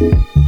Bye.